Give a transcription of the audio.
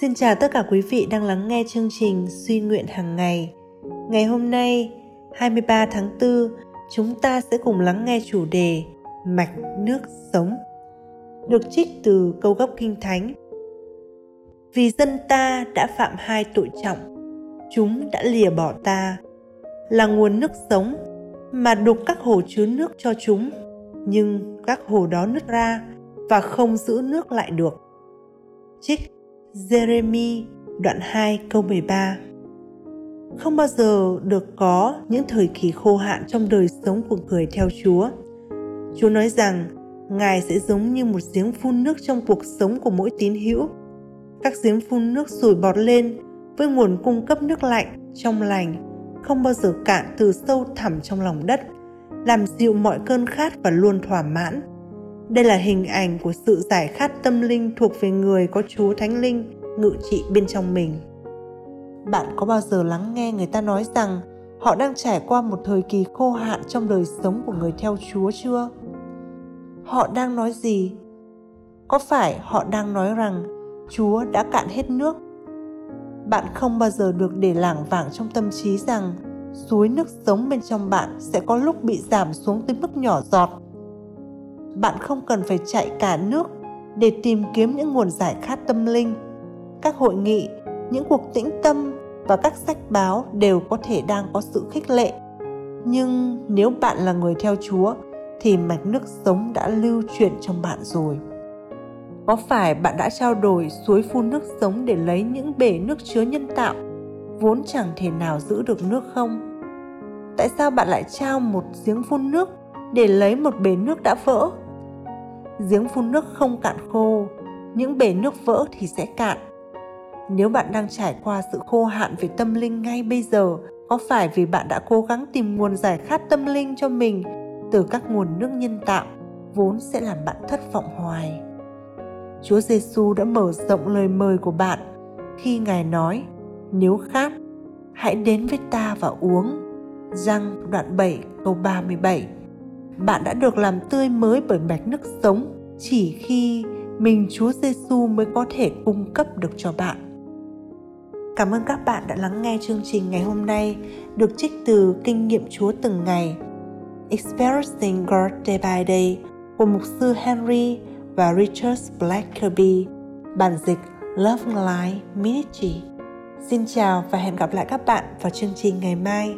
Xin chào tất cả quý vị đang lắng nghe chương trình Suy nguyện hàng ngày. Ngày hôm nay, 23 tháng 4, chúng ta sẽ cùng lắng nghe chủ đề Mạch nước sống. Được trích từ câu gốc kinh thánh. Vì dân ta đã phạm hai tội trọng, chúng đã lìa bỏ ta, là nguồn nước sống mà đục các hồ chứa nước cho chúng, nhưng các hồ đó nứt ra và không giữ nước lại được. Trích Jeremy đoạn 2 câu 13 Không bao giờ được có những thời kỳ khô hạn trong đời sống của người theo Chúa. Chúa nói rằng Ngài sẽ giống như một giếng phun nước trong cuộc sống của mỗi tín hữu. Các giếng phun nước sùi bọt lên với nguồn cung cấp nước lạnh, trong lành, không bao giờ cạn từ sâu thẳm trong lòng đất, làm dịu mọi cơn khát và luôn thỏa mãn đây là hình ảnh của sự giải khát tâm linh thuộc về người có Chúa Thánh Linh, ngự trị bên trong mình. Bạn có bao giờ lắng nghe người ta nói rằng họ đang trải qua một thời kỳ khô hạn trong đời sống của người theo Chúa chưa? Họ đang nói gì? Có phải họ đang nói rằng Chúa đã cạn hết nước? Bạn không bao giờ được để lảng vảng trong tâm trí rằng suối nước sống bên trong bạn sẽ có lúc bị giảm xuống tới mức nhỏ giọt bạn không cần phải chạy cả nước để tìm kiếm những nguồn giải khát tâm linh. Các hội nghị, những cuộc tĩnh tâm và các sách báo đều có thể đang có sự khích lệ. Nhưng nếu bạn là người theo chúa, thì mạch nước sống đã lưu chuyển trong bạn rồi. Có phải bạn đã trao đổi suối phun nước sống để lấy những bể nước chứa nhân tạo, vốn chẳng thể nào giữ được nước không? Tại sao bạn lại trao một giếng phun nước để lấy một bể nước đã vỡ? Giếng phun nước không cạn khô, những bể nước vỡ thì sẽ cạn. Nếu bạn đang trải qua sự khô hạn về tâm linh ngay bây giờ, có phải vì bạn đã cố gắng tìm nguồn giải khát tâm linh cho mình từ các nguồn nước nhân tạo, vốn sẽ làm bạn thất vọng hoài? Chúa Giêsu đã mở rộng lời mời của bạn khi Ngài nói, nếu khát, hãy đến với ta và uống. Răng đoạn 7 câu 37 bạn đã được làm tươi mới bởi mạch nước sống chỉ khi mình Chúa Giêsu mới có thể cung cấp được cho bạn. Cảm ơn các bạn đã lắng nghe chương trình ngày hôm nay được trích từ Kinh nghiệm Chúa từng ngày Experiencing God Day by Day của mục sư Henry và Richard Blackerby, bản dịch Love Life Ministry. Xin chào và hẹn gặp lại các bạn vào chương trình ngày mai.